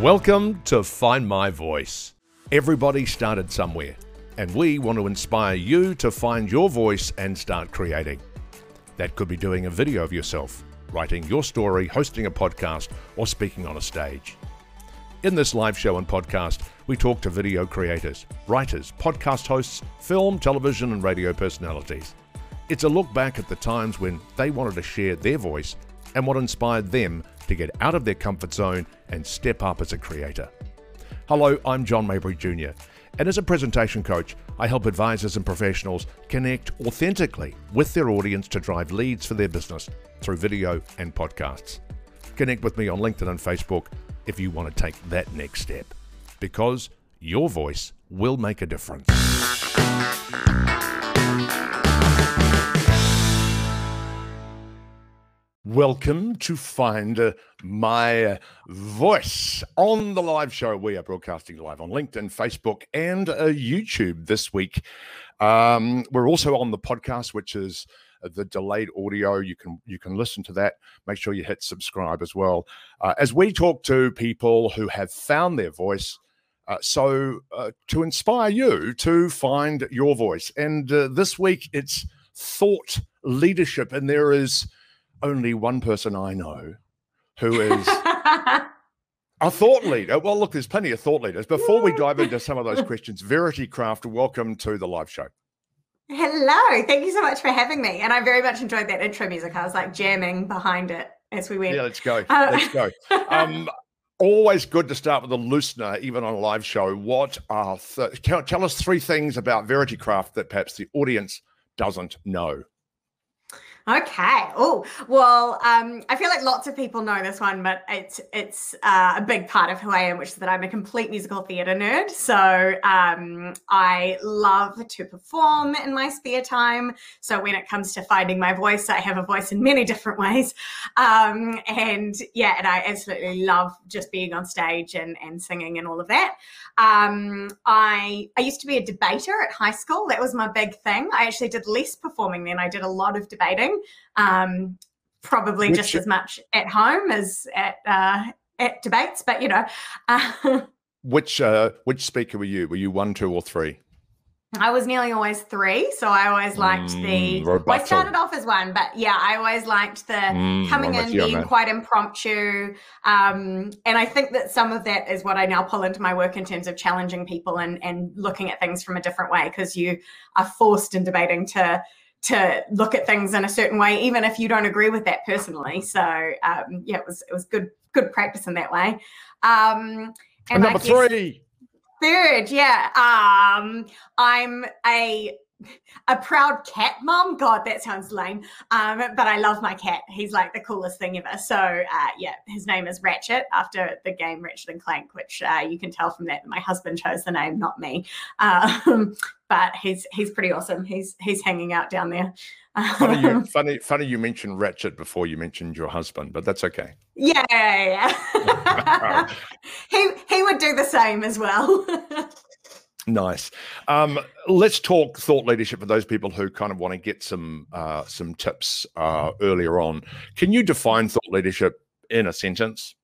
Welcome to Find My Voice. Everybody started somewhere, and we want to inspire you to find your voice and start creating. That could be doing a video of yourself, writing your story, hosting a podcast, or speaking on a stage. In this live show and podcast, we talk to video creators, writers, podcast hosts, film, television, and radio personalities. It's a look back at the times when they wanted to share their voice and what inspired them to get out of their comfort zone and step up as a creator. Hello, I'm John Mabry Jr., and as a presentation coach, I help advisors and professionals connect authentically with their audience to drive leads for their business through video and podcasts. Connect with me on LinkedIn and Facebook if you want to take that next step, because your voice will make a difference. Welcome to Find My Voice on the live show. We are broadcasting live on LinkedIn, Facebook, and uh, YouTube this week. Um, we're also on the podcast, which is the delayed audio. You can you can listen to that. Make sure you hit subscribe as well. Uh, as we talk to people who have found their voice. Uh, so uh, to inspire you to find your voice, and uh, this week it's thought leadership, and there is only one person I know who is a thought leader. Well, look, there's plenty of thought leaders. Before we dive into some of those questions, Verity Craft, welcome to the live show. Hello. Thank you so much for having me. And I very much enjoyed that intro music. I was like jamming behind it as we went. Yeah, let's go. Uh, let's go. Um, always good to start with a loosener, even on a live show. What are th- tell, tell us three things about Verity Craft that perhaps the audience doesn't know? Okay. Oh well, um, I feel like lots of people know this one, but it's it's uh, a big part of who I am, which is that I'm a complete musical theatre nerd. So um, I love to perform in my spare time. So when it comes to finding my voice, I have a voice in many different ways, um, and yeah, and I absolutely love just being on stage and and singing and all of that. Um, I I used to be a debater at high school. That was my big thing. I actually did less performing then. I did a lot of debating um, probably just as much at home as at uh, at debates. But you know, uh, which uh, which speaker were you? Were you one, two, or three? I was nearly always three, so I always liked mm, the. Well, I started off as one, but yeah, I always liked the mm, coming in, being quite impromptu, um, and I think that some of that is what I now pull into my work in terms of challenging people and and looking at things from a different way because you are forced in debating to to look at things in a certain way, even if you don't agree with that personally. So um, yeah, it was it was good good practice in that way. Um, and, and number three. Third, yeah. Um, I'm a a proud cat mom. God, that sounds lame. Um, but I love my cat. He's like the coolest thing ever. So uh, yeah, his name is Ratchet after the game Ratchet and Clank, which uh, you can tell from that my husband chose the name, not me. Um, but he's he's pretty awesome. He's he's hanging out down there. funny, you, funny, funny you mentioned Ratchet before you mentioned your husband, but that's okay. Yeah, yeah, yeah. he he would do the same as well. Nice. Um, let's talk thought leadership for those people who kind of want to get some uh, some tips uh, earlier on. Can you define thought leadership in a sentence?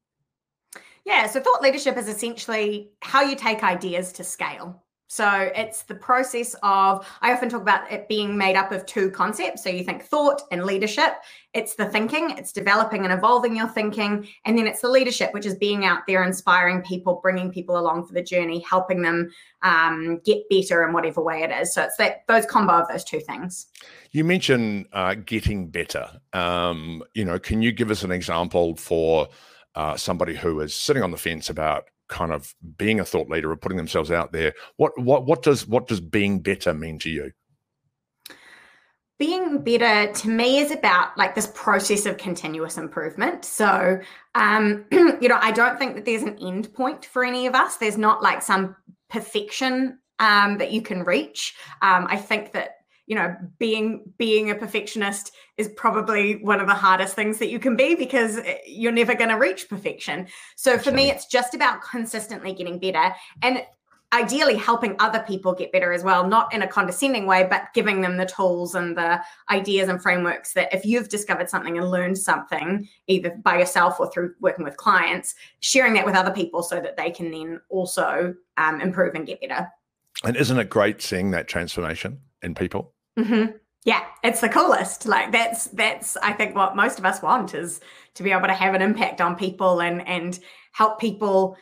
Yeah, so thought leadership is essentially how you take ideas to scale. So it's the process of, I often talk about it being made up of two concepts. So you think thought and leadership. It's the thinking, it's developing and evolving your thinking. And then it's the leadership, which is being out there, inspiring people, bringing people along for the journey, helping them um, get better in whatever way it is. So it's that those combo of those two things. You mentioned uh, getting better. Um, you know, can you give us an example for uh, somebody who is sitting on the fence about kind of being a thought leader or putting themselves out there what what what does what does being better mean to you? Being better to me is about like this process of continuous improvement. So um you know i don't think that there's an end point for any of us. There's not like some perfection um, that you can reach. Um, i think that you know being being a perfectionist is probably one of the hardest things that you can be because eh, you're never going to reach perfection. So for me it's just about consistently getting better and ideally helping other people get better as well, not in a condescending way, but giving them the tools and the ideas and frameworks that if you've discovered something and learned something, either by yourself or through working with clients, sharing that with other people so that they can then also um, improve and get better. And isn't it great seeing that transformation in people? Mm-hmm. Yeah, it's the coolest. Like that's that's I think what most of us want is to be able to have an impact on people and and help people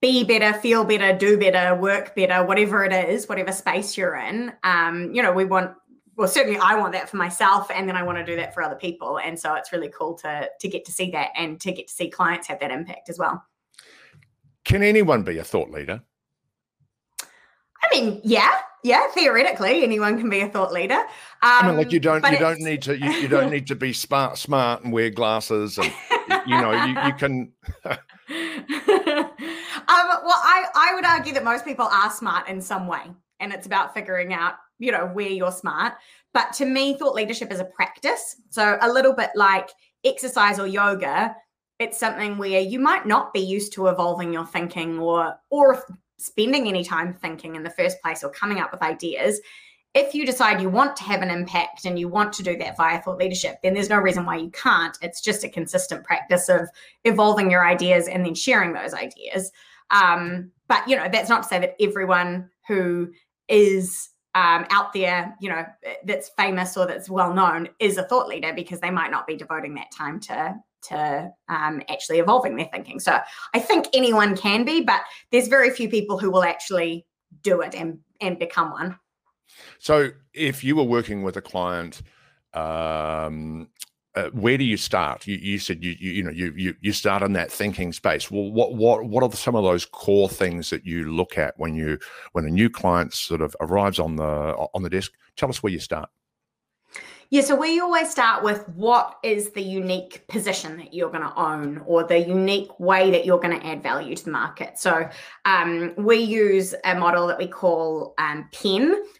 be better, feel better, do better, work better, whatever it is, whatever space you're in. Um, you know, we want well certainly I want that for myself and then I want to do that for other people. And so it's really cool to to get to see that and to get to see clients have that impact as well. Can anyone be a thought leader? I mean, yeah, yeah. Theoretically, anyone can be a thought leader. Um, I mean, like you don't, you don't need to, you, you, don't need to be smart, smart and wear glasses, and you know, you, you can. um, well, I, I would argue that most people are smart in some way, and it's about figuring out, you know, where you're smart. But to me, thought leadership is a practice. So a little bit like exercise or yoga, it's something where you might not be used to evolving your thinking or or spending any time thinking in the first place or coming up with ideas, if you decide you want to have an impact and you want to do that via thought leadership, then there's no reason why you can't. It's just a consistent practice of evolving your ideas and then sharing those ideas. Um, but you know, that's not to say that everyone who is um, out there, you know, that's famous or that's well known is a thought leader because they might not be devoting that time to to um, actually evolving their thinking. So I think anyone can be, but there's very few people who will actually do it and and become one. So if you were working with a client, um, uh, where do you start? You, you said you, you, you know you, you you start in that thinking space. Well, what what what are some of those core things that you look at when you when a new client sort of arrives on the on the desk? Tell us where you start. Yeah, so we always start with what is the unique position that you're going to own or the unique way that you're going to add value to the market. So um, we use a model that we call um,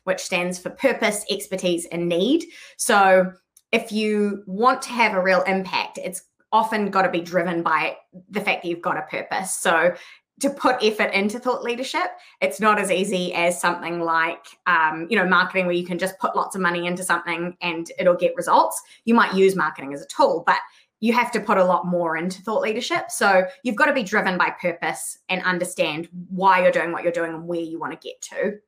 which stands for purpose, expertise, and need. So if you want to have a real impact, it's often got to be driven by the fact that you've got a purpose. So to put effort into thought leadership it's not as easy as something like um, you know marketing where you can just put lots of money into something and it'll get results. You might use marketing as a tool but you have to put a lot more into thought leadership. So you've got to be driven by purpose and understand why you're doing what you're doing and where you want to get to.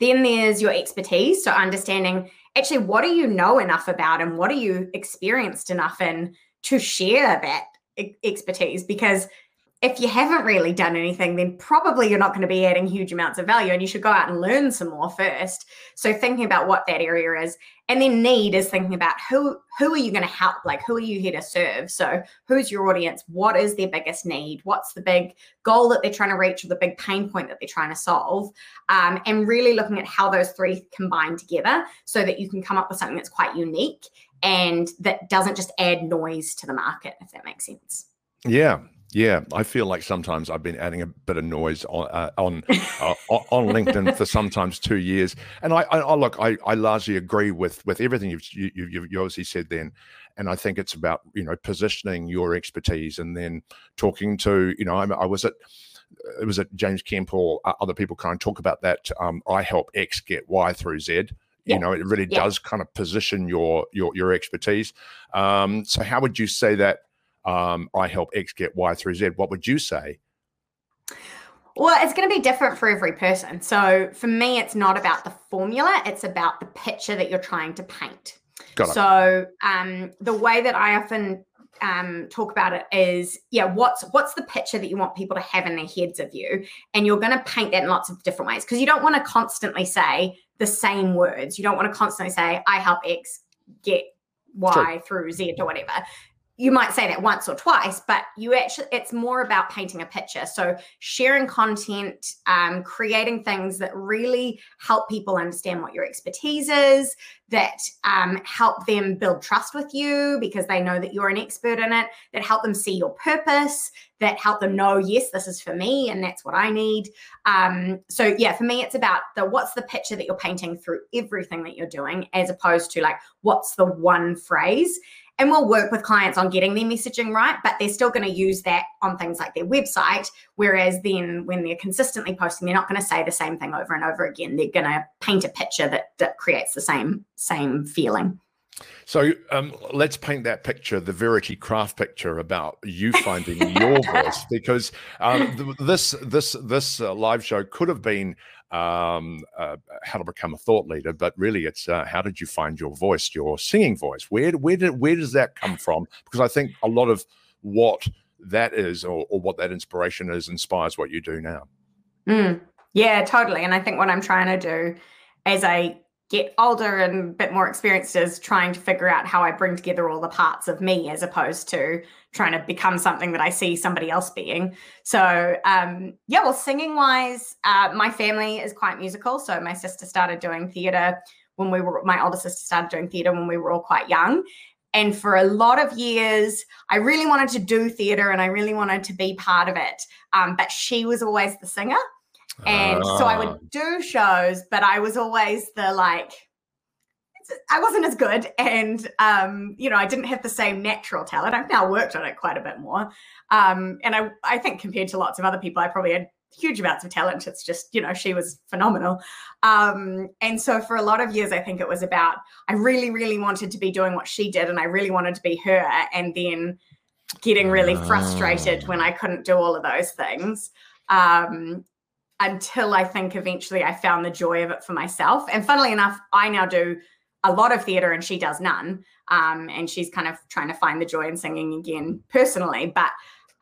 Then there's your expertise so understanding actually what do you know enough about and what are you experienced enough in to share that expertise? Because if you haven't really done anything, then probably you're not going to be adding huge amounts of value and you should go out and learn some more first. So thinking about what that area is. And then need is thinking about who who are you going to help? Like who are you here to serve? So who's your audience? What is their biggest need? What's the big goal that they're trying to reach or the big pain point that they're trying to solve? Um, and really looking at how those three combine together so that you can come up with something that's quite unique and that doesn't just add noise to the market, if that makes sense. Yeah, yeah, I feel like sometimes I've been adding a bit of noise on uh, on uh, on LinkedIn for sometimes two years, and I, I, I look, I, I largely agree with with everything you've you, you, you obviously said then, and I think it's about you know positioning your expertise and then talking to you know I, I was at it was at James Kemp or other people kind of talk about that. Um, I help X get Y through Z. Yeah. You know, it really yeah. does kind of position your your your expertise. Um, so, how would you say that um, I help X get Y through Z. What would you say? Well, it's going to be different for every person. So for me, it's not about the formula, it's about the picture that you're trying to paint. Got it. So um, the way that I often um, talk about it is yeah what's what's the picture that you want people to have in their heads of you and you're going to paint that in lots of different ways because you don't want to constantly say the same words you don't want to constantly say i help x get y True. through z or whatever you might say that once or twice, but you actually, it's more about painting a picture. So, sharing content, um, creating things that really help people understand what your expertise is, that um, help them build trust with you because they know that you're an expert in it, that help them see your purpose, that help them know, yes, this is for me and that's what I need. Um, so, yeah, for me, it's about the what's the picture that you're painting through everything that you're doing, as opposed to like, what's the one phrase and we'll work with clients on getting their messaging right, but they're still going to use that on things like their website. Whereas then when they're consistently posting, they're not going to say the same thing over and over again. They're going to paint a picture that, that creates the same same feeling. So um, let's paint that picture, the Verity Craft picture about you finding your voice, because um, this this this uh, live show could have been um, uh, how to become a thought leader, but really it's uh, how did you find your voice, your singing voice? Where where did where does that come from? Because I think a lot of what that is, or, or what that inspiration is, inspires what you do now. Mm, yeah, totally. And I think what I'm trying to do as I get older and a bit more experienced is trying to figure out how I bring together all the parts of me as opposed to trying to become something that I see somebody else being. So, um, yeah, well, singing wise, uh, my family is quite musical. So, my sister started doing theatre when we were, my older sister started doing theatre when we were all quite young. And for a lot of years, I really wanted to do theatre and I really wanted to be part of it. Um, but she was always the singer. And uh. so I would ah. do shows, but I was always the like, I wasn't as good. And, um, you know, I didn't have the same natural talent. I've now worked on it quite a bit more. Um, and I, I think compared to lots of other people, I probably had huge amounts of talent. It's just, you know, she was phenomenal. Um, and so for a lot of years, I think it was about, I really, really wanted to be doing what she did and I really wanted to be her. And then getting really frustrated when I couldn't do all of those things. Um, until I think eventually I found the joy of it for myself. And funnily enough, I now do a lot of theatre and she does none. Um, and she's kind of trying to find the joy in singing again personally. But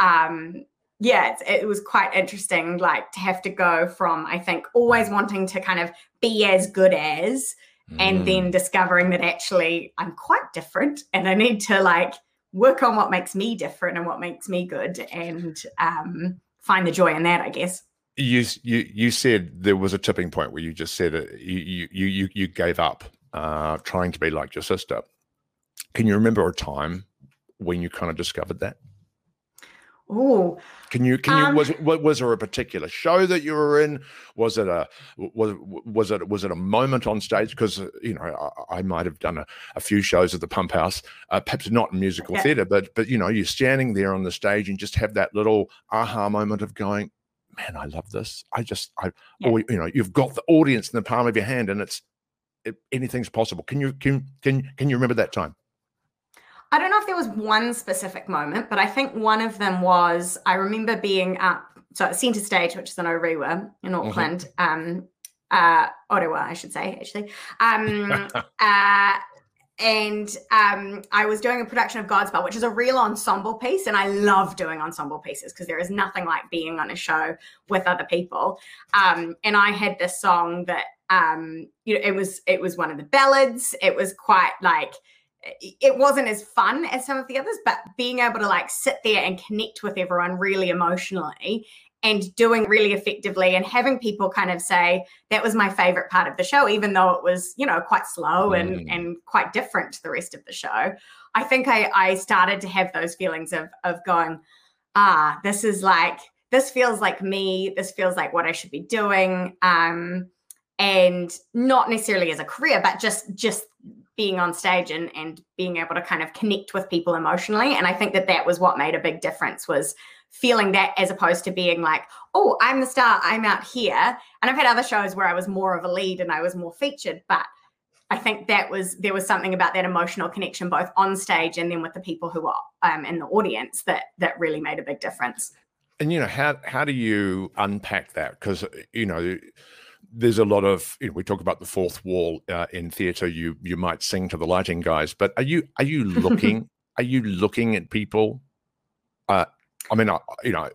um, yeah, it, it was quite interesting, like to have to go from, I think, always wanting to kind of be as good as, mm. and then discovering that actually I'm quite different and I need to like work on what makes me different and what makes me good and um, find the joy in that, I guess you you you said there was a tipping point where you just said it, you you you you gave up uh, trying to be like your sister. Can you remember a time when you kind of discovered that? Oh, can you can you um, was was there a particular show that you were in? Was it a was was it was it a moment on stage? Because uh, you know I, I might have done a, a, few shows at the Pump House, uh, perhaps not in musical yeah. theatre, but but you know you're standing there on the stage and just have that little aha moment of going, man, I love this. I just, I, yeah. or, you know, you've got the audience in the palm of your hand, and it's it, anything's possible. Can you can can can you remember that time? I don't know if there was one specific moment, but I think one of them was I remember being up so at Centre Stage, which is in Orewa in mm-hmm. Auckland, mm-hmm. um, uh, Ottawa, I should say, actually. Um, uh, and um, I was doing a production of Godspell, which is a real ensemble piece, and I love doing ensemble pieces because there is nothing like being on a show with other people. Um, and I had this song that um, you know it was it was one of the ballads. It was quite like it wasn't as fun as some of the others, but being able to like sit there and connect with everyone really emotionally and doing really effectively and having people kind of say that was my favorite part of the show even though it was you know quite slow and mm. and quite different to the rest of the show i think i i started to have those feelings of of going ah this is like this feels like me this feels like what i should be doing um and not necessarily as a career but just just being on stage and and being able to kind of connect with people emotionally and i think that that was what made a big difference was feeling that as opposed to being like, oh, I'm the star, I'm out here. And I've had other shows where I was more of a lead and I was more featured, but I think that was there was something about that emotional connection both on stage and then with the people who are um, in the audience that that really made a big difference. And you know how how do you unpack that? Because you know there's a lot of you know, we talk about the fourth wall uh, in theatre. You you might sing to the lighting guys, but are you are you looking are you looking at people uh, I mean, I, you know,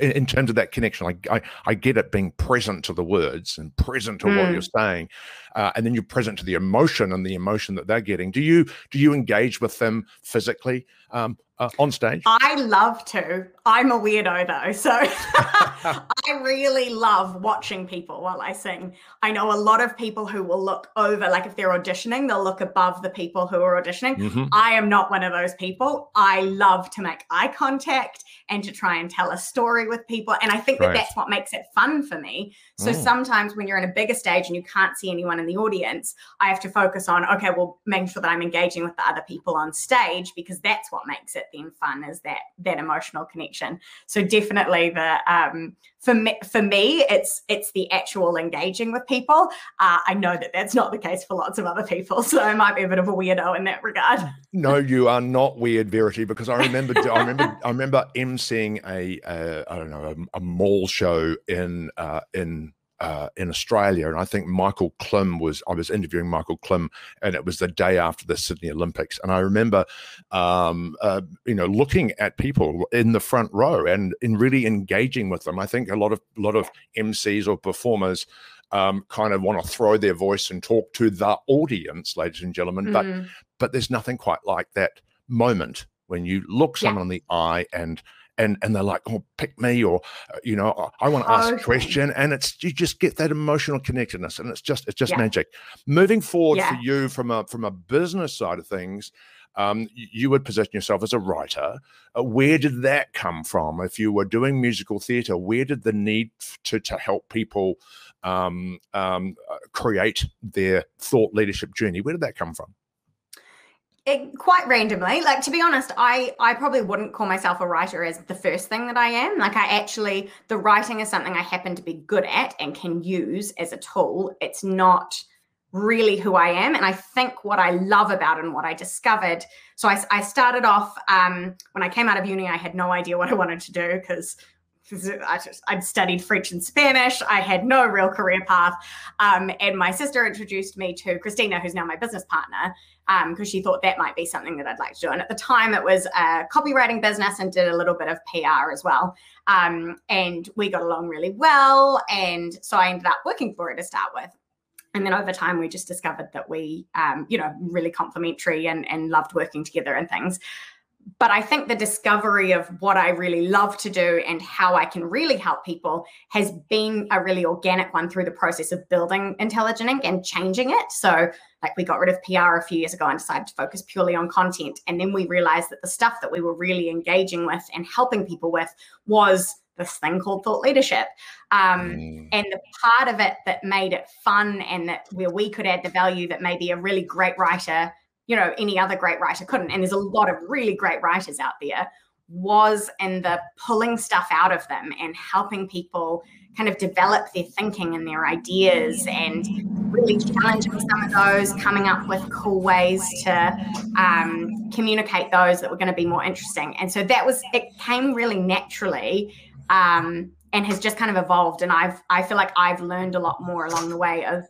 in, in, terms of that connection, I, I, I get it being present to the words and present to mm. what you're saying, uh, and then you're present to the emotion and the emotion that they're getting. Do you do you engage with them physically, um, uh, on stage? I love to. I'm a weirdo though. So I really love watching people while I sing. I know a lot of people who will look over, like if they're auditioning, they'll look above the people who are auditioning. Mm-hmm. I am not one of those people. I love to make eye contact and to try and tell a story with people. And I think right. that that's what makes it fun for me. So mm. sometimes when you're in a bigger stage and you can't see anyone in the audience, I have to focus on, okay, well, making sure that I'm engaging with the other people on stage because that's what makes it then fun is that that emotional connection. So definitely the um, for me, for me, it's it's the actual engaging with people. Uh, I know that that's not the case for lots of other people, so I might be a bit of a weirdo in that regard. No, you are not weird, Verity, because I remember I remember I remember emceeing a a I don't know a, a mall show in uh, in uh, in Australia, and I think Michael Klim was. I was interviewing Michael Klim, and it was the day after the Sydney Olympics, and I remember, um, uh, you know, looking at people in the front row and in really engaging with them. I think a lot of a lot of MCs or performers. Um, kind of want to throw their voice and talk to the audience, ladies and gentlemen, mm. but but there's nothing quite like that moment when you look someone yeah. in the eye and and and they're like, "Oh, pick me," or uh, you know, "I want to ask okay. a question," and it's you just get that emotional connectedness, and it's just it's just yeah. magic. Moving forward yeah. for you from a from a business side of things. Um, you would position yourself as a writer. Uh, where did that come from? If you were doing musical theatre, where did the need to to help people um, um, uh, create their thought leadership journey? Where did that come from? It, quite randomly like to be honest i i probably wouldn't call myself a writer as the first thing that i am like i actually the writing is something i happen to be good at and can use as a tool it's not really who i am and i think what i love about and what i discovered so i, I started off um, when i came out of uni i had no idea what i wanted to do because I just, I'd studied French and Spanish. I had no real career path. Um, and my sister introduced me to Christina, who's now my business partner because um, she thought that might be something that I'd like to do. And at the time, it was a copywriting business and did a little bit of PR as well. Um, and we got along really well. And so I ended up working for her to start with. And then over time, we just discovered that we, um, you know, really complementary and, and loved working together and things but I think the discovery of what I really love to do and how I can really help people has been a really organic one through the process of building Intelligent Ink and changing it. So, like, we got rid of PR a few years ago and decided to focus purely on content. And then we realized that the stuff that we were really engaging with and helping people with was this thing called thought leadership. Um, mm. And the part of it that made it fun and that where we could add the value that maybe a really great writer you know any other great writer couldn't and there's a lot of really great writers out there was in the pulling stuff out of them and helping people kind of develop their thinking and their ideas and really challenging some of those coming up with cool ways to um, communicate those that were going to be more interesting and so that was it came really naturally um, and has just kind of evolved and i've i feel like i've learned a lot more along the way of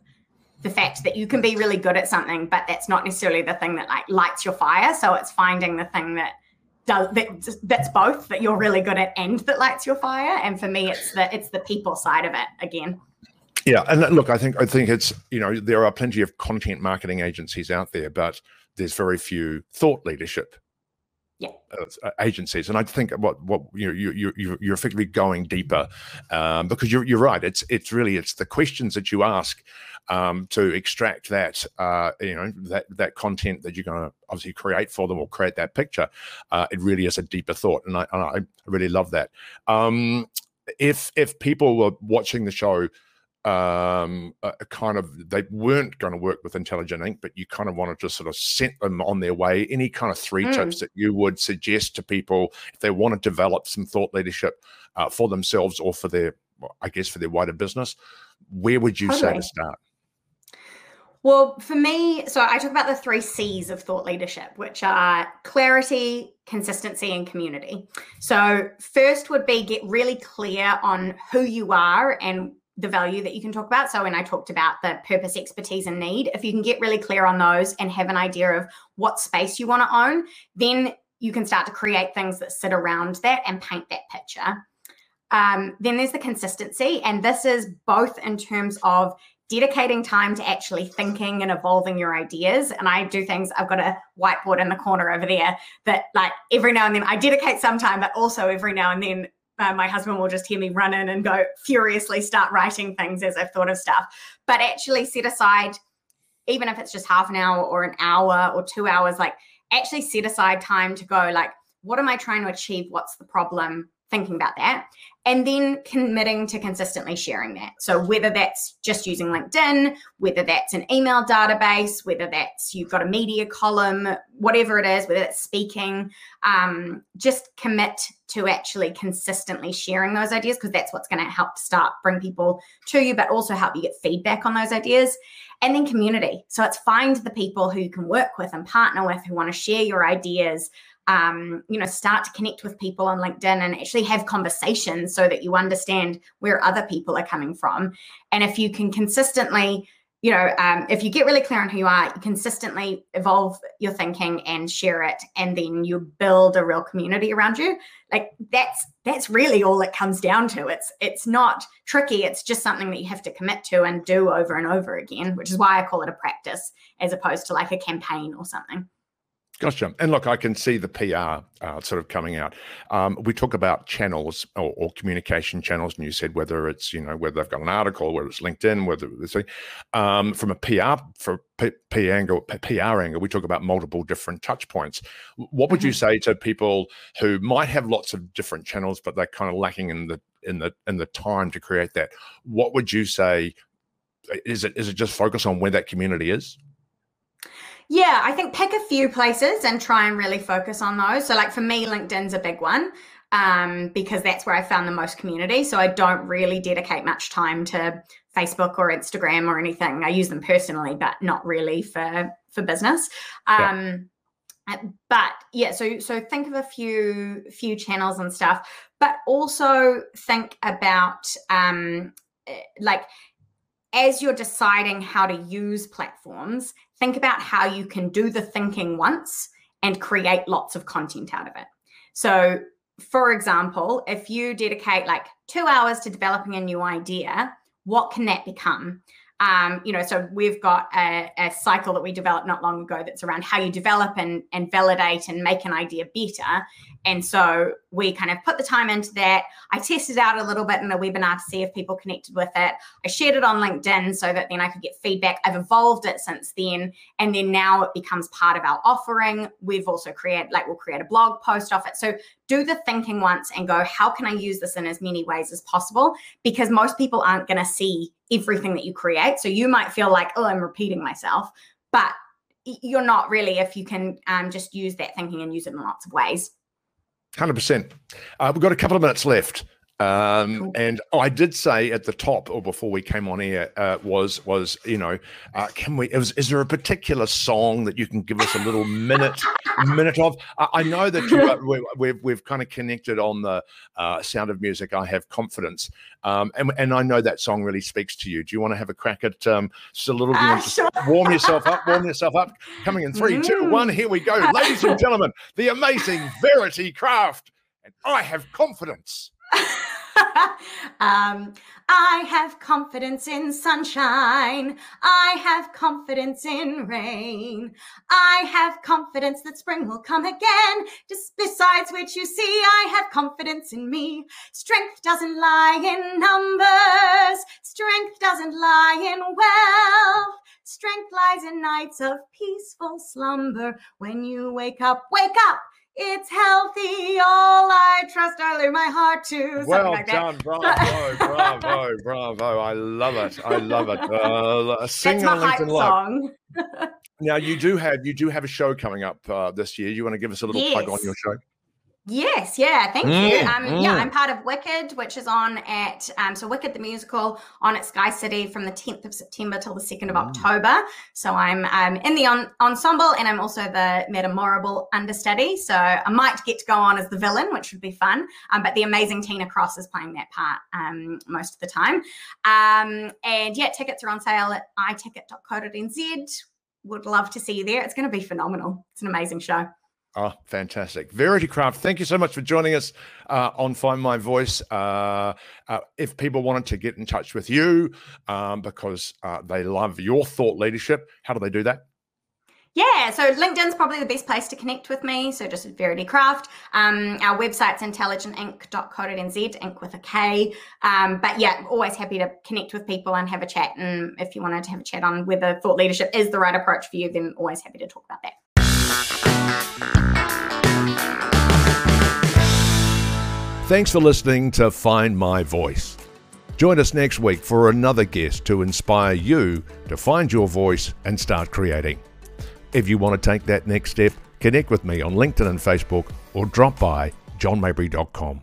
the fact that you can be really good at something, but that's not necessarily the thing that like lights your fire. So it's finding the thing that does that, that's both that you're really good at and that lights your fire. And for me, it's the it's the people side of it again. Yeah, and look, I think I think it's you know there are plenty of content marketing agencies out there, but there's very few thought leadership yeah. Uh, agencies. And I think what what you know, you you you're effectively going deeper um, because you're you're right. It's it's really it's the questions that you ask um, to extract that uh, you know that that content that you're going to obviously create for them or create that picture. Uh, it really is a deeper thought, and I, and I really love that. Um, if if people were watching the show um, a, a kind of they weren't going to work with Intelligent Ink, but you kind of wanted to sort of set them on their way. Any kind of three mm. tips that you would suggest to people if they want to develop some thought leadership uh, for themselves or for their, I guess, for their wider business? Where would you totally. say to start? Well, for me, so I talk about the three C's of thought leadership, which are clarity, consistency, and community. So, first would be get really clear on who you are and the value that you can talk about. So when I talked about the purpose, expertise, and need, if you can get really clear on those and have an idea of what space you want to own, then you can start to create things that sit around that and paint that picture. Um, then there's the consistency, and this is both in terms of dedicating time to actually thinking and evolving your ideas. And I do things, I've got a whiteboard in the corner over there that, like, every now and then I dedicate some time, but also every now and then uh, my husband will just hear me run in and go furiously start writing things as I've thought of stuff. But actually set aside, even if it's just half an hour or an hour or two hours, like actually set aside time to go, like, what am I trying to achieve? What's the problem? Thinking about that and then committing to consistently sharing that. So whether that's just using LinkedIn, whether that's an email database, whether that's you've got a media column, whatever it is, whether it's speaking, um, just commit to actually consistently sharing those ideas because that's what's going to help start bring people to you, but also help you get feedback on those ideas. And then community. So it's find the people who you can work with and partner with who want to share your ideas um, you know, start to connect with people on LinkedIn and actually have conversations so that you understand where other people are coming from. And if you can consistently, you know, um, if you get really clear on who you are, you consistently evolve your thinking and share it, and then you build a real community around you. Like that's that's really all it comes down to. It's it's not tricky. It's just something that you have to commit to and do over and over again, which is why I call it a practice as opposed to like a campaign or something. Gotcha. And look, I can see the PR uh, sort of coming out. Um, we talk about channels or, or, communication channels, and you said whether it's you know whether they've got an article, whether it's LinkedIn, whether it's um, from a PR for P, P angle, PR angle, we talk about multiple different touch points. What would mm-hmm. you say to people who might have lots of different channels, but they're kind of lacking in the in the in the time to create that? What would you say? Is it is it just focus on where that community is? Yeah, I think pick a few places and try and really focus on those. So, like for me, LinkedIn's a big one um, because that's where I found the most community. So, I don't really dedicate much time to Facebook or Instagram or anything. I use them personally, but not really for for business. Um, yeah. But yeah, so so think of a few few channels and stuff, but also think about um, eh, like as you're deciding how to use platforms, think about how you can do the thinking once and create lots of content out of it. So, for example, if you dedicate like two hours to developing a new idea, what can that become? Um, you know, so we've got a, a, cycle that we developed not long ago that's around how you develop and, and validate and make an idea better. And so we kind of put the time into that. I tested out a little bit in a webinar to see if people connected with it. I shared it on LinkedIn so that then I could get feedback. I've evolved it since then. And then now it becomes part of our offering. We've also created, like, we'll create a blog post off it. So do the thinking once and go, how can I use this in as many ways as possible? Because most people aren't going to see everything that you create. So you might feel like, oh, I'm repeating myself. But you're not really if you can um, just use that thinking and use it in lots of ways. Hundred uh, percent. We've got a couple of minutes left. Um, cool. And I did say at the top, or before we came on air, uh, was was you know, uh, can we? Is, is, there a particular song that you can give us a little minute minute of? I, know that you, uh, we, we've we've kind of connected on the uh, Sound of Music. I have confidence, um, and and I know that song really speaks to you. Do you want to have a crack at um, just a little? Uh, sure. warm yourself up. Warm yourself up. Coming in three, mm. two, one. Here we go, ladies and gentlemen. The amazing Verity Craft, and I have confidence. um, I have confidence in sunshine. I have confidence in rain. I have confidence that spring will come again. Just besides which, you see, I have confidence in me. Strength doesn't lie in numbers. Strength doesn't lie in wealth. Strength lies in nights of peaceful slumber. When you wake up, wake up it's healthy. All I trust, I leave my heart to. Well like done, bravo, bravo, bravo! I love it. I love it. Uh, sing That's my hype song. now you do have you do have a show coming up uh, this year. You want to give us a little yes. plug on your show? Yes, yeah, thank mm, you. Um, mm. Yeah, I'm part of Wicked, which is on at um, so Wicked the musical on at Sky City from the 10th of September till the 2nd of mm. October. So I'm um, in the on- ensemble and I'm also the Madame Morrible understudy. So I might get to go on as the villain, which would be fun. Um, but the amazing Tina Cross is playing that part um, most of the time. Um, and yeah, tickets are on sale at iticket.co.nz. Would love to see you there. It's going to be phenomenal. It's an amazing show. Oh, fantastic. Verity Craft, thank you so much for joining us uh, on Find My Voice. Uh, uh, if people wanted to get in touch with you um, because uh, they love your thought leadership, how do they do that? Yeah, so LinkedIn's probably the best place to connect with me. So just Verity Craft. Um, our website's intelligentink.co.nz, ink with a K. Um, but yeah, always happy to connect with people and have a chat. And if you wanted to have a chat on whether thought leadership is the right approach for you, then always happy to talk about that. Thanks for listening to Find My Voice. Join us next week for another guest to inspire you to find your voice and start creating. If you want to take that next step, connect with me on LinkedIn and Facebook or drop by johnmabry.com.